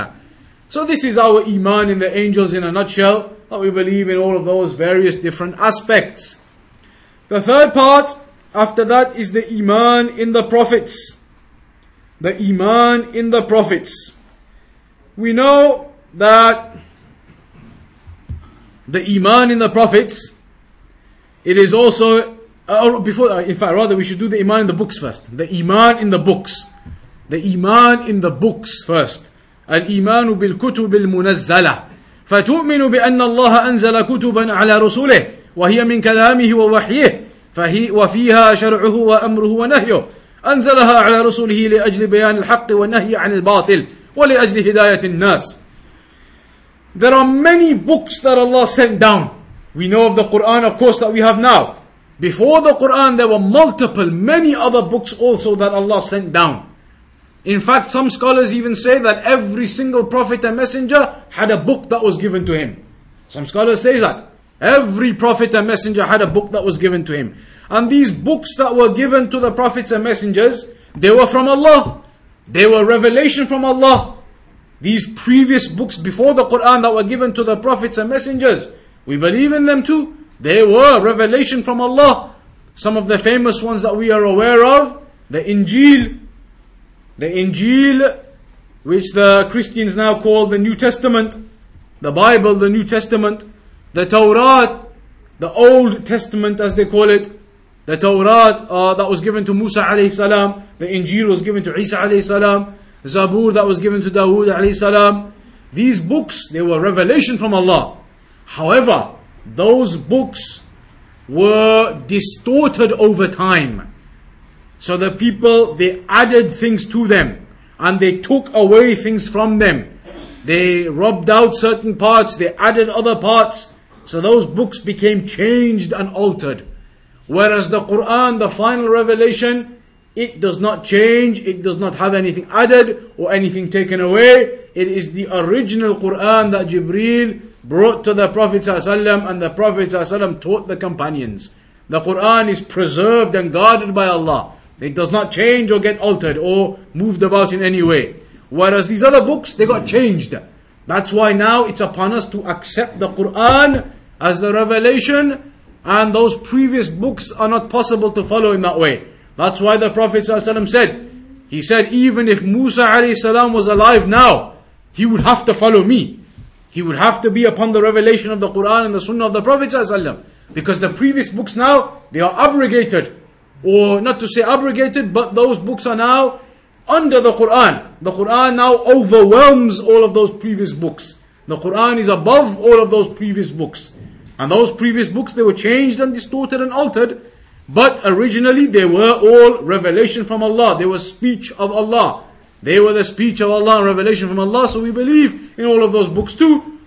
So this is our iman in the angels in a nutshell, that we believe in all of those various different aspects. The third part after that is the iman in the prophets. The iman in the prophets. We know that the iman in the prophets, it is also, uh, or before, uh, in fact, rather we should do the iman in the books first. The iman in the books. The iman in the books first. الإيمان بالكتب المنزلة فتؤمن بأن الله أنزل كتبا على رسله وهي من كلامه ووحيه فهي وفيها شرعه وأمره ونهيه أنزلها على رسله لأجل بيان الحق والنهي عن الباطل ولأجل هداية الناس There are many books that Allah sent down. We know of the Quran, of course, that we have now. Before the Quran, there were multiple, many other books also that Allah sent down. In fact, some scholars even say that every single prophet and messenger had a book that was given to him. Some scholars say that. Every prophet and messenger had a book that was given to him. And these books that were given to the prophets and messengers, they were from Allah. They were revelation from Allah. These previous books before the Quran that were given to the prophets and messengers, we believe in them too. They were revelation from Allah. Some of the famous ones that we are aware of, the Injil, the Injil, which the Christians now call the New Testament, the Bible, the New Testament, the Torah, the Old Testament as they call it, the Torah uh, that was given to Musa alayhi salam, the Injil was given to Isa alayhi salam, Zabur that was given to Dawood alayhi salam. These books, they were revelation from Allah. However, those books were distorted over time. So the people, they added things to them and they took away things from them. They rubbed out certain parts, they added other parts. So those books became changed and altered. Whereas the Quran, the final revelation, it does not change, it does not have anything added or anything taken away. It is the original Quran that Jibreel brought to the Prophet ﷺ and the Prophet ﷺ taught the companions. The Quran is preserved and guarded by Allah. It does not change or get altered or moved about in any way. Whereas these other books, they got changed. That's why now it's upon us to accept the Quran as the revelation and those previous books are not possible to follow in that way. That's why the Prophet ﷺ said, he said, even if Musa ﷺ was alive now, he would have to follow me. He would have to be upon the revelation of the Quran and the Sunnah of the Prophet ﷺ. Because the previous books now, they are abrogated. Or not to say abrogated, but those books are now under the Quran. The Quran now overwhelms all of those previous books. The Quran is above all of those previous books. And those previous books, they were changed and distorted and altered. But originally, they were all revelation from Allah. They were speech of Allah. They were the speech of Allah and revelation from Allah, so we believe in all of those books too.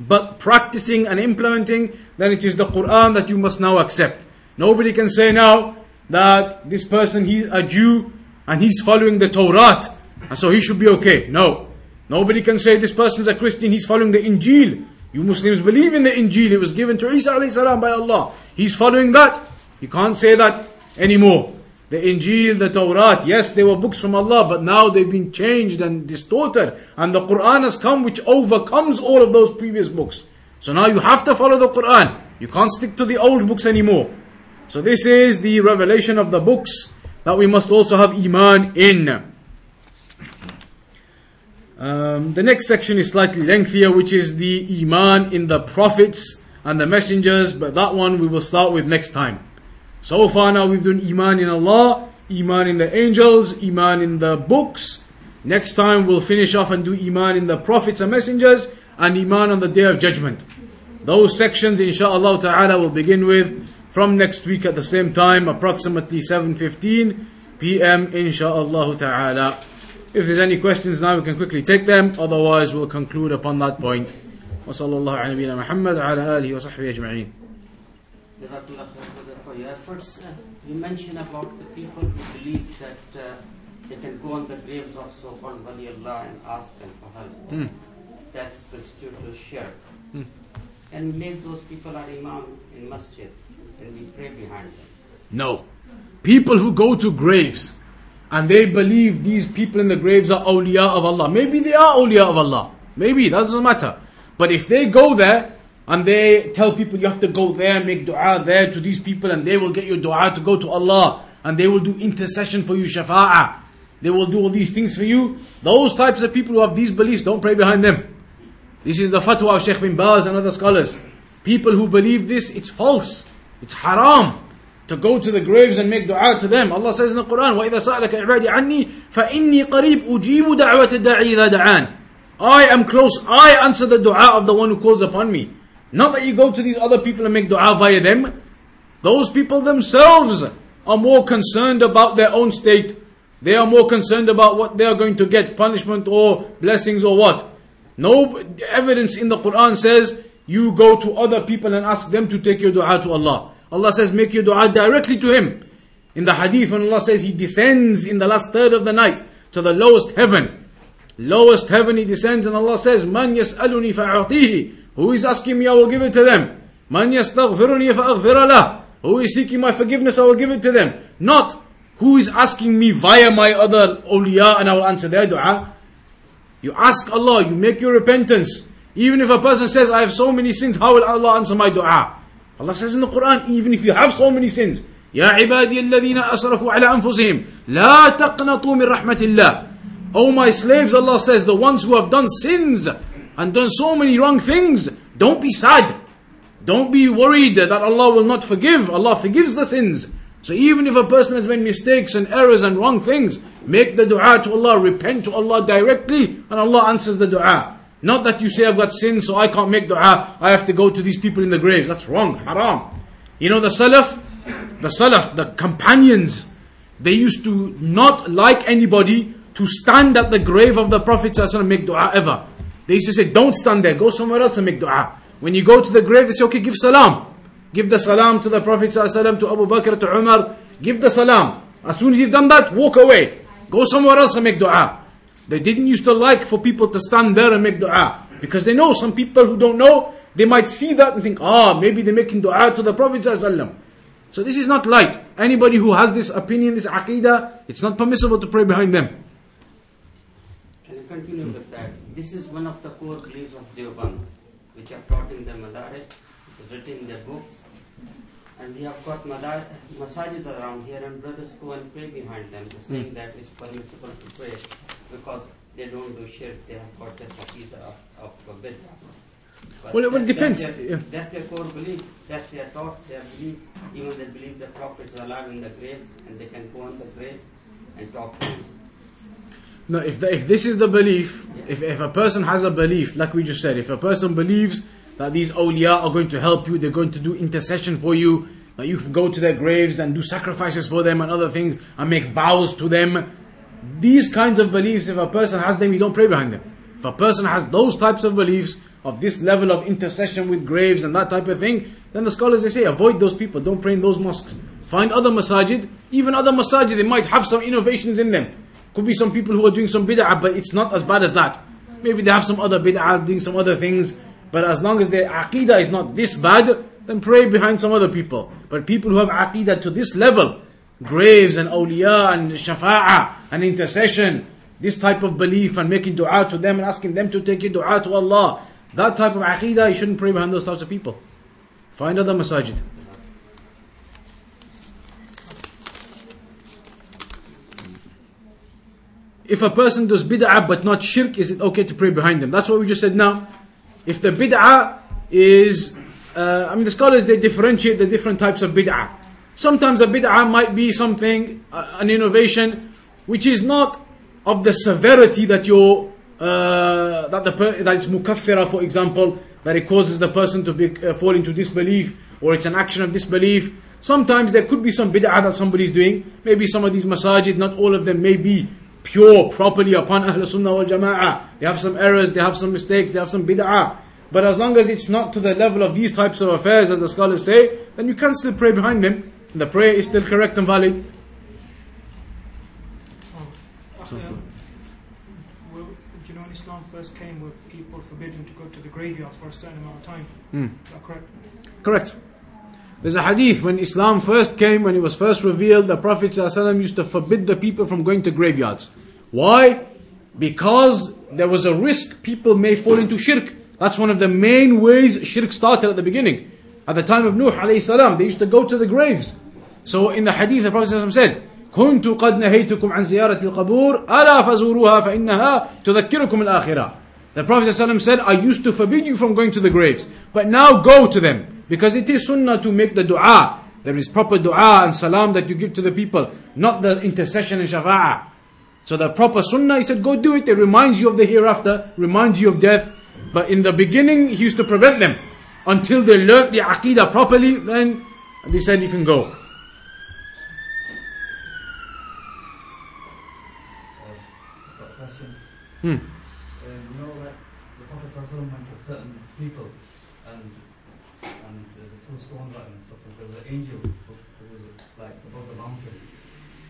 But practicing and implementing, then it is the Quran that you must now accept. Nobody can say now that this person, he's a Jew and he's following the Torah, and so he should be okay. No. Nobody can say this person's a Christian, he's following the Injil. You Muslims believe in the Injil, it was given to Isa by Allah. He's following that. You can't say that anymore the Injil, the Torah, yes, they were books from Allah, but now they've been changed and distorted. And the Quran has come which overcomes all of those previous books. So now you have to follow the Quran. You can't stick to the old books anymore. So this is the revelation of the books that we must also have Iman in. Um, the next section is slightly lengthier, which is the Iman in the prophets and the messengers, but that one we will start with next time. So far now we've done Iman in Allah, Iman in the angels, Iman in the books. Next time we'll finish off and do Iman in the prophets and messengers and Iman on the day of judgment. Those sections inshallah ta'ala will begin with from next week at the same time, approximately 7.15 p.m. inshallah ta'ala. If there's any questions now, we can quickly take them. Otherwise, we'll conclude upon that point. وصلى الله على نبينا محمد وعلى آله وصحبه أجمعين for your efforts. Uh, you mentioned about the people who believe that uh, they can go on the graves of Sohan Wali Allah and ask them for help. Mm. That's constitutes shirk. Mm. And make those people our imam in masjid we pray behind them. No. People who go to graves and they believe these people in the graves are awliya of Allah. Maybe they are awliya of Allah. Maybe, that doesn't matter. But if they go there and they tell people you have to go there make dua there to these people and they will get your dua to go to Allah and they will do intercession for you, shafa'ah. They will do all these things for you. Those types of people who have these beliefs, don't pray behind them. This is the fatwa of Sheikh bin Baz and other scholars. People who believe this, it's false. It's haram to go to the graves and make dua to them. Allah says in the Quran, وَإِذَا سَأَلَكَ عِبَادِي عَنِّي فَإِنِّي قَرِيبٌ أُجِيبُ دَعْوَةَ الدَّاعِي إِذَا دَعَانِ I am close. I answer the dua of the one who calls upon me. Not that you go to these other people and make dua via them. Those people themselves are more concerned about their own state. They are more concerned about what they are going to get, punishment or blessings or what. No evidence in the Quran says you go to other people and ask them to take your dua to Allah. Allah says make your dua directly to Him. In the hadith when Allah says He descends in the last third of the night to the lowest heaven. Lowest heaven He descends and Allah says, Man yas'aluni fa'atihi. Who is asking me, I will give it to them. Man yastaghfiruni fa'aghfir. Who is seeking my forgiveness, I will give it to them. Not who is asking me via my other awliya and I will answer their dua. You ask Allah, you make your repentance. Even if a person says, I have so many sins, how will Allah answer my dua? Allah says in the Quran, even if you have so many sins, يا عبادي الذين أسرفوا على أنفسهم لا تقنطوا من رحمة الله Oh my slaves, Allah says, the ones who have done sins and done so many wrong things, don't be sad. Don't be worried that Allah will not forgive. Allah forgives the sins. So even if a person has made mistakes and errors and wrong things, make the dua to Allah, repent to Allah directly, and Allah answers the dua. Not that you say, I've got sins, so I can't make dua, I have to go to these people in the graves. That's wrong, haram. You know the Salaf, the Salaf, the companions, they used to not like anybody to stand at the grave of the Prophet and make dua ever. They used to say, don't stand there, go somewhere else and make dua. When you go to the grave, they say, okay, give salam. Give the salam to the Prophet ﷺ, to Abu Bakr, to Umar. Give the salam. As soon as you've done that, walk away. Go somewhere else and make dua. They didn't used to like for people to stand there and make dua. Because they know some people who don't know, they might see that and think, ah, maybe they're making dua to the Prophet. So this is not light. Anybody who has this opinion, this aqidah, it's not permissible to pray behind them. Can I continue with that? This is one of the core beliefs of Deoband, which are taught in the madaris, which is written in their books. And we have got madar- masajid around here, and brothers go and pray behind them, hmm. saying that it's permissible to pray because they don't do shirk, they have got just a piece of, of forbid. But Well, it- well, it depends. That's their, Yeah. that's their core belief. That's their thought, their belief. Even they believe the prophets are alive in the grave, and they can go on the grave and talk to him. No, if, the, if this is the belief, if, if a person has a belief, like we just said, if a person believes that these awliya are going to help you, they're going to do intercession for you, that you can go to their graves and do sacrifices for them and other things and make vows to them, these kinds of beliefs, if a person has them, you don't pray behind them. If a person has those types of beliefs, of this level of intercession with graves and that type of thing, then the scholars they say avoid those people, don't pray in those mosques. Find other masajid, even other masajid, they might have some innovations in them. Could be some people who are doing some bid'ah, but it's not as bad as that. Maybe they have some other bid'ah, doing some other things, but as long as their aqidah is not this bad, then pray behind some other people. But people who have aqidah to this level, graves and awliya and shafa'ah and intercession, this type of belief and making dua to them and asking them to take your dua to Allah, that type of aqidah, you shouldn't pray behind those types of people. Find other masajid. If a person does bid'ah but not shirk, is it okay to pray behind them? That's what we just said now. If the bid'ah is, uh, I mean, the scholars they differentiate the different types of bid'ah. Sometimes a bid'ah might be something, uh, an innovation, which is not of the severity that you're, uh, that the that it's mukaffira, for example, that it causes the person to be, uh, fall into disbelief, or it's an action of disbelief. Sometimes there could be some bid'ah that somebody's doing. Maybe some of these masajid, not all of them may be pure properly upon Ahl Sunnah wal Jama'ah. They have some errors, they have some mistakes, they have some bid'ah. But as long as it's not to the level of these types of affairs, as the scholars say, then you can still pray behind them. And the prayer is still correct and valid. Oh. Well, do you know when Islam first came with people forbidden to go to the graveyards for a certain amount of time? Hmm. Is that correct? Correct. There's a hadith when Islam first came, when it was first revealed, the Prophet ﷺ used to forbid the people from going to graveyards. Why? Because there was a risk people may fall into shirk. That's one of the main ways shirk started at the beginning. At the time of Nuh alayhi salam, they used to go to the graves. So in the hadith, the Prophet ﷺ said, كنت قد نهيتكم عن زيارة القبور ألا فزوروها فإنها تذكركم الآخرة The Prophet ﷺ said, I used to forbid you from going to the graves, but now go to them. Because it is sunnah to make the dua. There is proper dua and salam that you give to the people, not the intercession and shafa'ah. So the proper sunnah, he said, go do it. It reminds you of the hereafter, reminds you of death. But in the beginning, he used to prevent them. Until they learnt the aqidah properly, then they said you can go. I've got a question. Hmm. Um, you know, like the Prophet ﷺ went to certain people and and uh, they threw stones at him and stuff. And there was an angel who, was like above the mountain.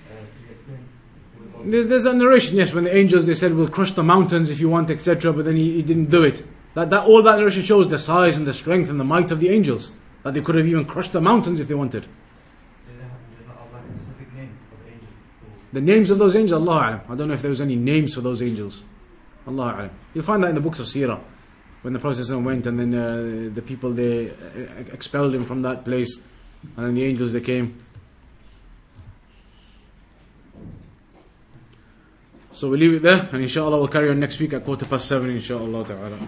Uh, can you explain? who it was? There's, there's a narration, yes, when the angels they said we'll crush the mountains if you want, etc. But then he, he didn't do it. That, that all that narration shows the size and the strength and the might of the angels. That they could have even crushed the mountains if they wanted. They they have like a name the angel. Who, The names of those angels, Allah alam. I don't know if there was any names for those angels. Allah alam. You'll find that in the books of Sirah. When the Prophet went and then uh, the people they uh, expelled him from that place. And then the angels they came. So we leave it there, and inshallah we'll carry on next week at quarter past seven, inshallah ta'ala.